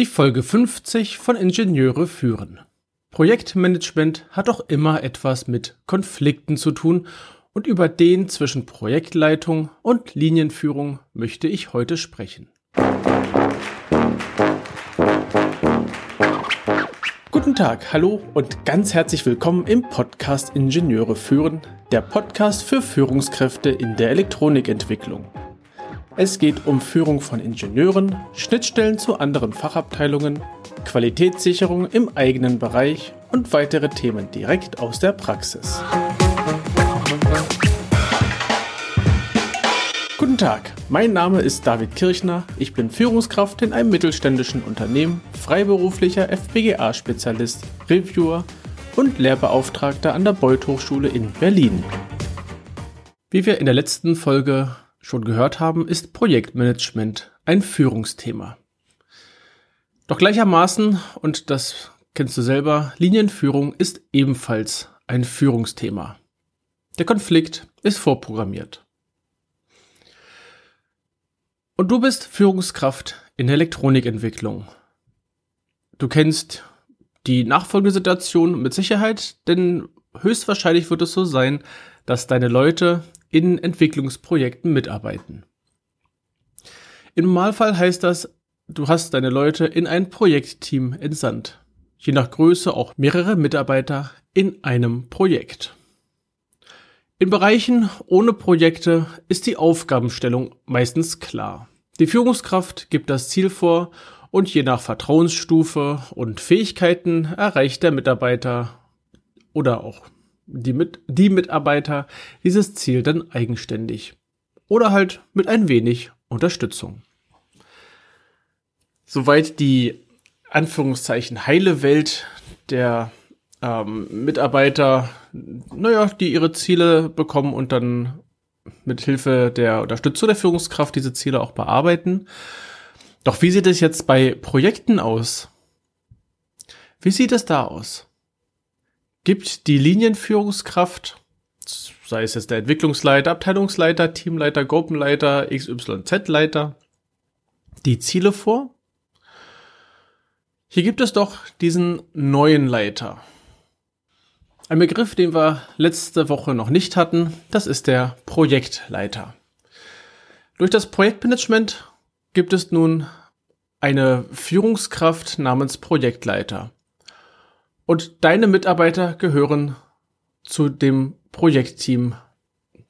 Die Folge 50 von Ingenieure führen. Projektmanagement hat auch immer etwas mit Konflikten zu tun und über den zwischen Projektleitung und Linienführung möchte ich heute sprechen. Guten Tag, hallo und ganz herzlich willkommen im Podcast Ingenieure führen, der Podcast für Führungskräfte in der Elektronikentwicklung. Es geht um Führung von Ingenieuren, Schnittstellen zu anderen Fachabteilungen, Qualitätssicherung im eigenen Bereich und weitere Themen direkt aus der Praxis. Guten Tag, mein Name ist David Kirchner, ich bin Führungskraft in einem mittelständischen Unternehmen, freiberuflicher FPGA-Spezialist, Reviewer und Lehrbeauftragter an der Beuth Hochschule in Berlin. Wie wir in der letzten Folge schon gehört haben, ist Projektmanagement ein Führungsthema. Doch gleichermaßen, und das kennst du selber, Linienführung ist ebenfalls ein Führungsthema. Der Konflikt ist vorprogrammiert. Und du bist Führungskraft in der Elektronikentwicklung. Du kennst die nachfolgende Situation mit Sicherheit, denn höchstwahrscheinlich wird es so sein, dass deine Leute in Entwicklungsprojekten mitarbeiten. Im Normalfall heißt das, du hast deine Leute in ein Projektteam entsandt. Je nach Größe auch mehrere Mitarbeiter in einem Projekt. In Bereichen ohne Projekte ist die Aufgabenstellung meistens klar. Die Führungskraft gibt das Ziel vor und je nach Vertrauensstufe und Fähigkeiten erreicht der Mitarbeiter oder auch die, mit, die Mitarbeiter dieses Ziel dann eigenständig oder halt mit ein wenig Unterstützung. Soweit die Anführungszeichen heile Welt der ähm, Mitarbeiter, naja, die ihre Ziele bekommen und dann mit Hilfe der Unterstützung der Führungskraft diese Ziele auch bearbeiten. Doch wie sieht es jetzt bei Projekten aus? Wie sieht es da aus? Gibt die Linienführungskraft, sei es jetzt der Entwicklungsleiter, Abteilungsleiter, Teamleiter, Gruppenleiter, XYZ-Leiter, die Ziele vor. Hier gibt es doch diesen neuen Leiter. Ein Begriff, den wir letzte Woche noch nicht hatten, das ist der Projektleiter. Durch das Projektmanagement gibt es nun eine Führungskraft namens Projektleiter. Und deine Mitarbeiter gehören zu dem Projektteam,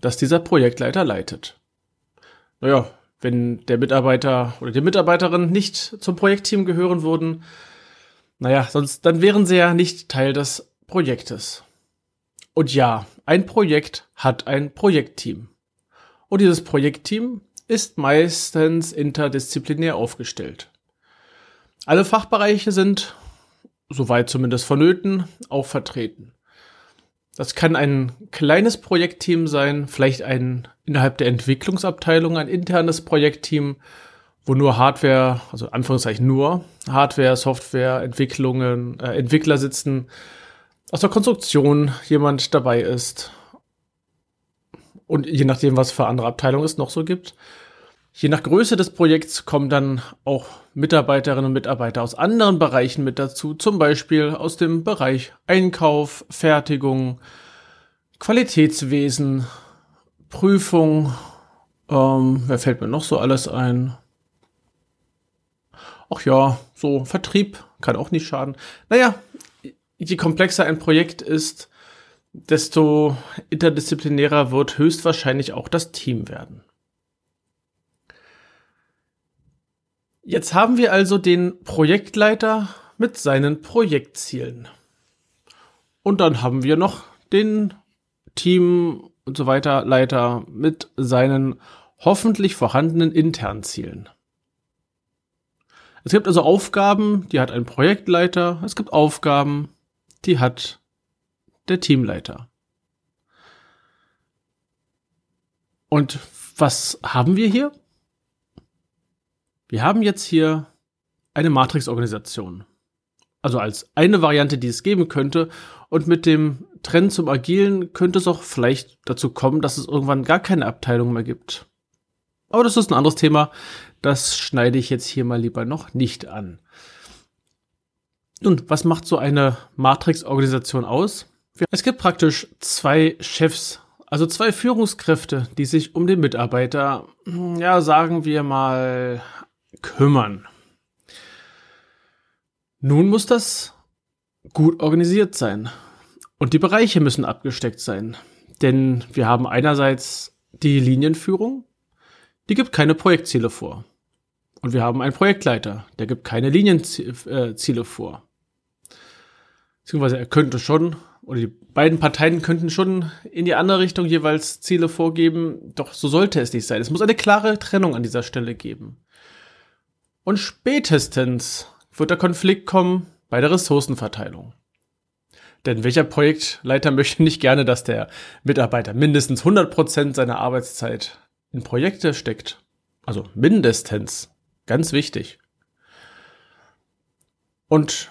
das dieser Projektleiter leitet. Naja, wenn der Mitarbeiter oder die Mitarbeiterin nicht zum Projektteam gehören würden, naja, sonst, dann wären sie ja nicht Teil des Projektes. Und ja, ein Projekt hat ein Projektteam. Und dieses Projektteam ist meistens interdisziplinär aufgestellt. Alle Fachbereiche sind soweit zumindest vonnöten, auch vertreten. Das kann ein kleines Projektteam sein, vielleicht ein innerhalb der Entwicklungsabteilung ein internes Projektteam, wo nur Hardware, also Anführungszeichen nur Hardware, Software, Entwicklungen, äh, Entwickler sitzen, aus der Konstruktion jemand dabei ist und je nachdem, was für andere Abteilungen es noch so gibt. Je nach Größe des Projekts kommen dann auch Mitarbeiterinnen und Mitarbeiter aus anderen Bereichen mit dazu, zum Beispiel aus dem Bereich Einkauf, Fertigung, Qualitätswesen, Prüfung. Ähm, wer fällt mir noch so alles ein? Ach ja, so Vertrieb kann auch nicht schaden. Naja, je komplexer ein Projekt ist, desto interdisziplinärer wird höchstwahrscheinlich auch das Team werden. Jetzt haben wir also den Projektleiter mit seinen Projektzielen. Und dann haben wir noch den Team und so weiter Leiter mit seinen hoffentlich vorhandenen internen Zielen. Es gibt also Aufgaben, die hat ein Projektleiter. Es gibt Aufgaben, die hat der Teamleiter. Und was haben wir hier? Wir haben jetzt hier eine Matrix-Organisation. Also als eine Variante, die es geben könnte. Und mit dem Trend zum Agilen könnte es auch vielleicht dazu kommen, dass es irgendwann gar keine Abteilung mehr gibt. Aber das ist ein anderes Thema. Das schneide ich jetzt hier mal lieber noch nicht an. Nun, was macht so eine Matrix-Organisation aus? Es gibt praktisch zwei Chefs, also zwei Führungskräfte, die sich um den Mitarbeiter, ja, sagen wir mal, kümmern. Nun muss das gut organisiert sein. Und die Bereiche müssen abgesteckt sein. Denn wir haben einerseits die Linienführung, die gibt keine Projektziele vor. Und wir haben einen Projektleiter, der gibt keine Linienziele vor. Beziehungsweise er könnte schon, oder die beiden Parteien könnten schon in die andere Richtung jeweils Ziele vorgeben, doch so sollte es nicht sein. Es muss eine klare Trennung an dieser Stelle geben. Und spätestens wird der Konflikt kommen bei der Ressourcenverteilung. Denn welcher Projektleiter möchte nicht gerne, dass der Mitarbeiter mindestens 100% seiner Arbeitszeit in Projekte steckt? Also mindestens. Ganz wichtig. Und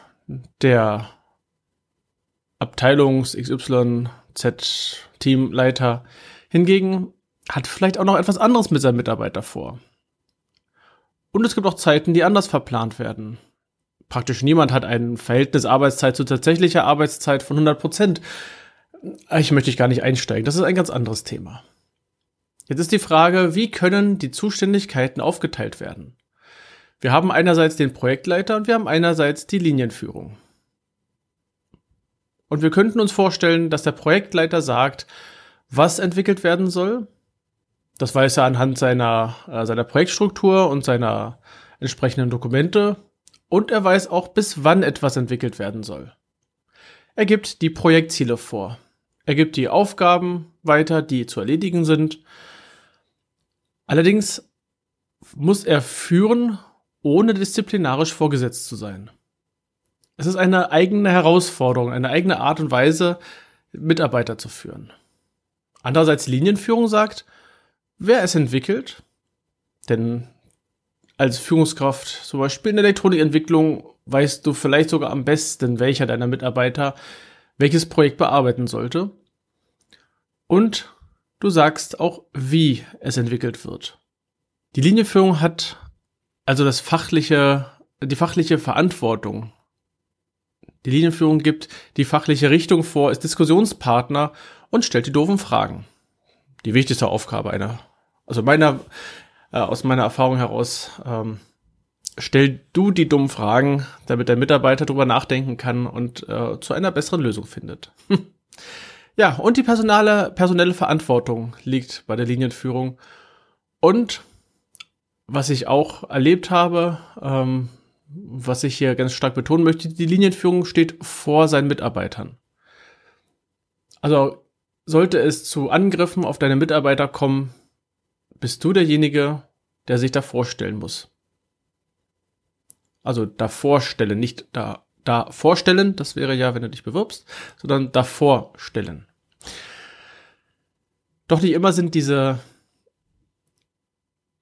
der Abteilungs XYZ Teamleiter hingegen hat vielleicht auch noch etwas anderes mit seinem Mitarbeiter vor. Und es gibt auch Zeiten, die anders verplant werden praktisch niemand hat ein Verhältnis Arbeitszeit zu tatsächlicher Arbeitszeit von 100 Prozent. Ich möchte ich gar nicht einsteigen. Das ist ein ganz anderes Thema. Jetzt ist die Frage, wie können die Zuständigkeiten aufgeteilt werden? Wir haben einerseits den Projektleiter und wir haben einerseits die Linienführung. Und wir könnten uns vorstellen, dass der Projektleiter sagt, was entwickelt werden soll. Das weiß er anhand seiner, äh, seiner Projektstruktur und seiner entsprechenden Dokumente und er weiß auch, bis wann etwas entwickelt werden soll. Er gibt die Projektziele vor. Er gibt die Aufgaben weiter, die zu erledigen sind. Allerdings muss er führen, ohne disziplinarisch vorgesetzt zu sein. Es ist eine eigene Herausforderung, eine eigene Art und Weise, Mitarbeiter zu führen. Andererseits Linienführung sagt, wer es entwickelt, denn als Führungskraft, zum Beispiel in der Elektronikentwicklung, weißt du vielleicht sogar am besten, welcher deiner Mitarbeiter welches Projekt bearbeiten sollte. Und du sagst auch, wie es entwickelt wird. Die Linienführung hat also das fachliche, die fachliche Verantwortung. Die Linienführung gibt die fachliche Richtung vor, ist Diskussionspartner und stellt die doofen Fragen. Die wichtigste Aufgabe einer, also meiner äh, aus meiner Erfahrung heraus, ähm, stell du die dummen Fragen, damit der Mitarbeiter drüber nachdenken kann und äh, zu einer besseren Lösung findet. ja, und die personale, personelle Verantwortung liegt bei der Linienführung. Und was ich auch erlebt habe, ähm, was ich hier ganz stark betonen möchte, die Linienführung steht vor seinen Mitarbeitern. Also sollte es zu Angriffen auf deine Mitarbeiter kommen, bist du derjenige, der sich da vorstellen muss. Also da vorstellen, nicht da, da vorstellen, das wäre ja, wenn du dich bewirbst, sondern davor stellen. Doch nicht immer sind diese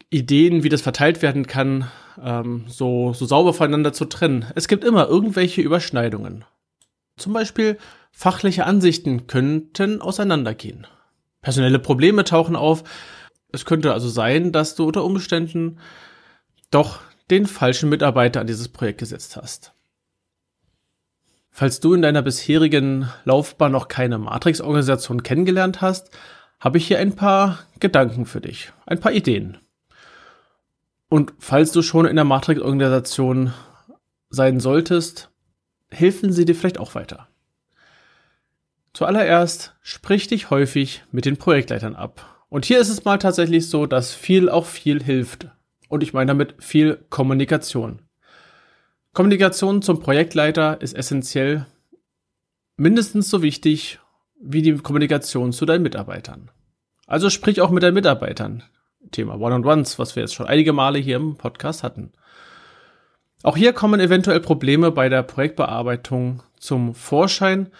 Ideen, wie das verteilt werden kann, ähm, so, so sauber voneinander zu trennen. Es gibt immer irgendwelche Überschneidungen. Zum Beispiel fachliche Ansichten könnten auseinandergehen. Personelle Probleme tauchen auf, es könnte also sein, dass du unter Umständen doch den falschen Mitarbeiter an dieses Projekt gesetzt hast. Falls du in deiner bisherigen Laufbahn noch keine Matrix-Organisation kennengelernt hast, habe ich hier ein paar Gedanken für dich, ein paar Ideen. Und falls du schon in der Matrix-Organisation sein solltest, helfen sie dir vielleicht auch weiter. Zuallererst sprich dich häufig mit den Projektleitern ab und hier ist es mal tatsächlich so, dass viel auch viel hilft. Und ich meine damit viel Kommunikation. Kommunikation zum Projektleiter ist essentiell mindestens so wichtig wie die Kommunikation zu deinen Mitarbeitern. Also sprich auch mit deinen Mitarbeitern. Thema One-on-Ones, was wir jetzt schon einige Male hier im Podcast hatten. Auch hier kommen eventuell Probleme bei der Projektbearbeitung zum Vorschein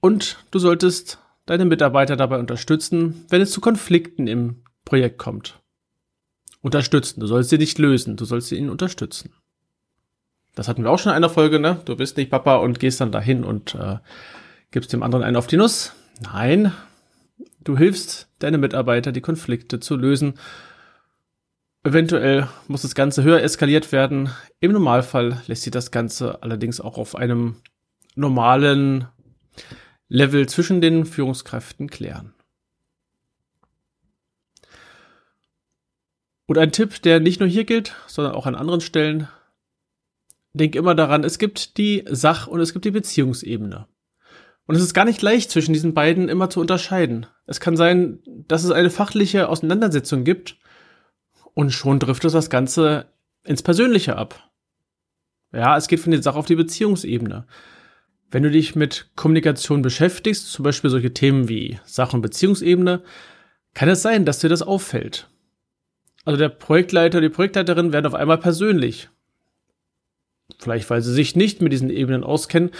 und du solltest deine Mitarbeiter dabei unterstützen, wenn es zu Konflikten im Projekt kommt. Unterstützen. Du sollst sie nicht lösen, du sollst sie ihnen unterstützen. Das hatten wir auch schon in einer Folge, ne? Du bist nicht Papa und gehst dann dahin und äh, gibst dem anderen einen auf die Nuss. Nein, du hilfst deine Mitarbeiter, die Konflikte zu lösen, Eventuell muss das Ganze höher eskaliert werden. Im Normalfall lässt sich das Ganze allerdings auch auf einem normalen Level zwischen den Führungskräften klären. Und ein Tipp, der nicht nur hier gilt, sondern auch an anderen Stellen. Denk immer daran, es gibt die Sach- und es gibt die Beziehungsebene. Und es ist gar nicht leicht zwischen diesen beiden immer zu unterscheiden. Es kann sein, dass es eine fachliche Auseinandersetzung gibt und schon driftet das Ganze ins Persönliche ab. Ja, es geht von der Sache auf die Beziehungsebene. Wenn du dich mit Kommunikation beschäftigst, zum Beispiel solche Themen wie Sach- und Beziehungsebene, kann es sein, dass dir das auffällt. Also der Projektleiter, die Projektleiterin werden auf einmal persönlich. Vielleicht, weil sie sich nicht mit diesen Ebenen auskennen,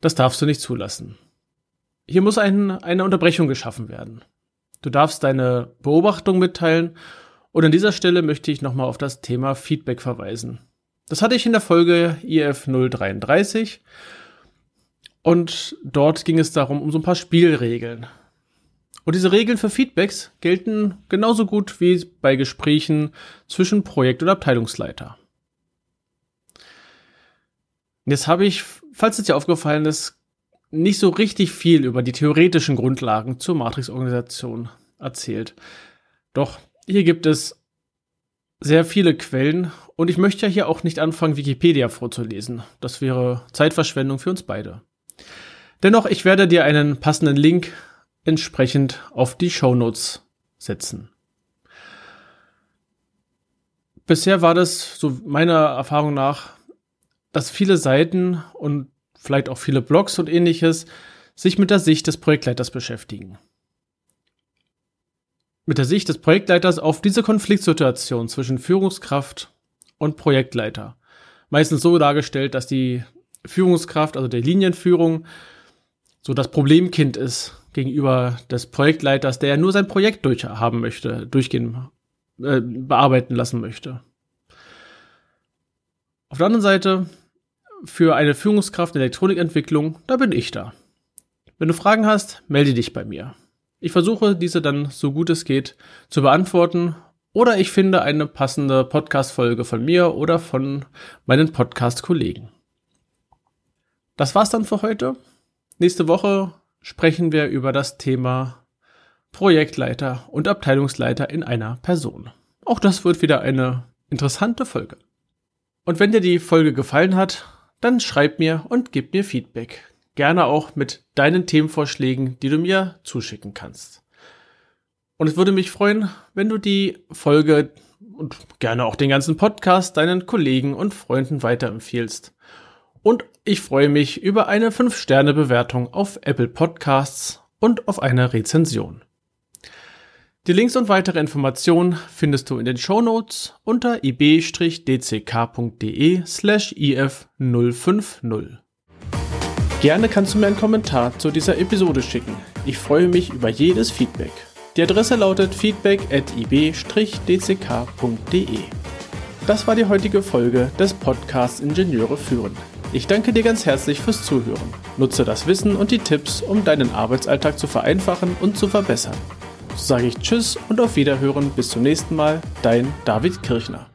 das darfst du nicht zulassen. Hier muss ein, eine Unterbrechung geschaffen werden. Du darfst deine Beobachtung mitteilen und an dieser Stelle möchte ich nochmal auf das Thema Feedback verweisen. Das hatte ich in der Folge IF 033 und dort ging es darum, um so ein paar Spielregeln. Und diese Regeln für Feedbacks gelten genauso gut wie bei Gesprächen zwischen Projekt- und Abteilungsleiter. Jetzt habe ich, falls es dir aufgefallen ist, nicht so richtig viel über die theoretischen Grundlagen zur Matrix-Organisation erzählt. Doch hier gibt es sehr viele Quellen und ich möchte ja hier auch nicht anfangen, Wikipedia vorzulesen. Das wäre Zeitverschwendung für uns beide. Dennoch, ich werde dir einen passenden Link entsprechend auf die Show Notes setzen. Bisher war das, so meiner Erfahrung nach, dass viele Seiten und vielleicht auch viele Blogs und ähnliches sich mit der Sicht des Projektleiters beschäftigen. Mit der Sicht des Projektleiters auf diese Konfliktsituation zwischen Führungskraft und Projektleiter. Meistens so dargestellt, dass die Führungskraft, also der Linienführung, so das Problemkind ist gegenüber des Projektleiters, der nur sein Projekt durchhaben möchte, durchgehen, äh, bearbeiten lassen möchte. Auf der anderen Seite, für eine Führungskraft in Elektronikentwicklung, da bin ich da. Wenn du Fragen hast, melde dich bei mir. Ich versuche diese dann so gut es geht zu beantworten oder ich finde eine passende Podcast-Folge von mir oder von meinen Podcast-Kollegen. Das war's dann für heute. Nächste Woche sprechen wir über das Thema Projektleiter und Abteilungsleiter in einer Person. Auch das wird wieder eine interessante Folge. Und wenn dir die Folge gefallen hat, dann schreib mir und gib mir Feedback. Gerne auch mit deinen Themenvorschlägen, die du mir zuschicken kannst. Und es würde mich freuen, wenn du die Folge und gerne auch den ganzen Podcast deinen Kollegen und Freunden weiterempfiehlst. Und ich freue mich über eine 5-Sterne-Bewertung auf Apple Podcasts und auf eine Rezension. Die Links und weitere Informationen findest du in den Show Notes unter ib-dck.de slash if050. Gerne kannst du mir einen Kommentar zu dieser Episode schicken. Ich freue mich über jedes Feedback. Die Adresse lautet feedback at ib-dck.de. Das war die heutige Folge des Podcasts Ingenieure führen. Ich danke dir ganz herzlich fürs Zuhören. Nutze das Wissen und die Tipps, um deinen Arbeitsalltag zu vereinfachen und zu verbessern. So sage ich Tschüss und auf Wiederhören bis zum nächsten Mal, dein David Kirchner.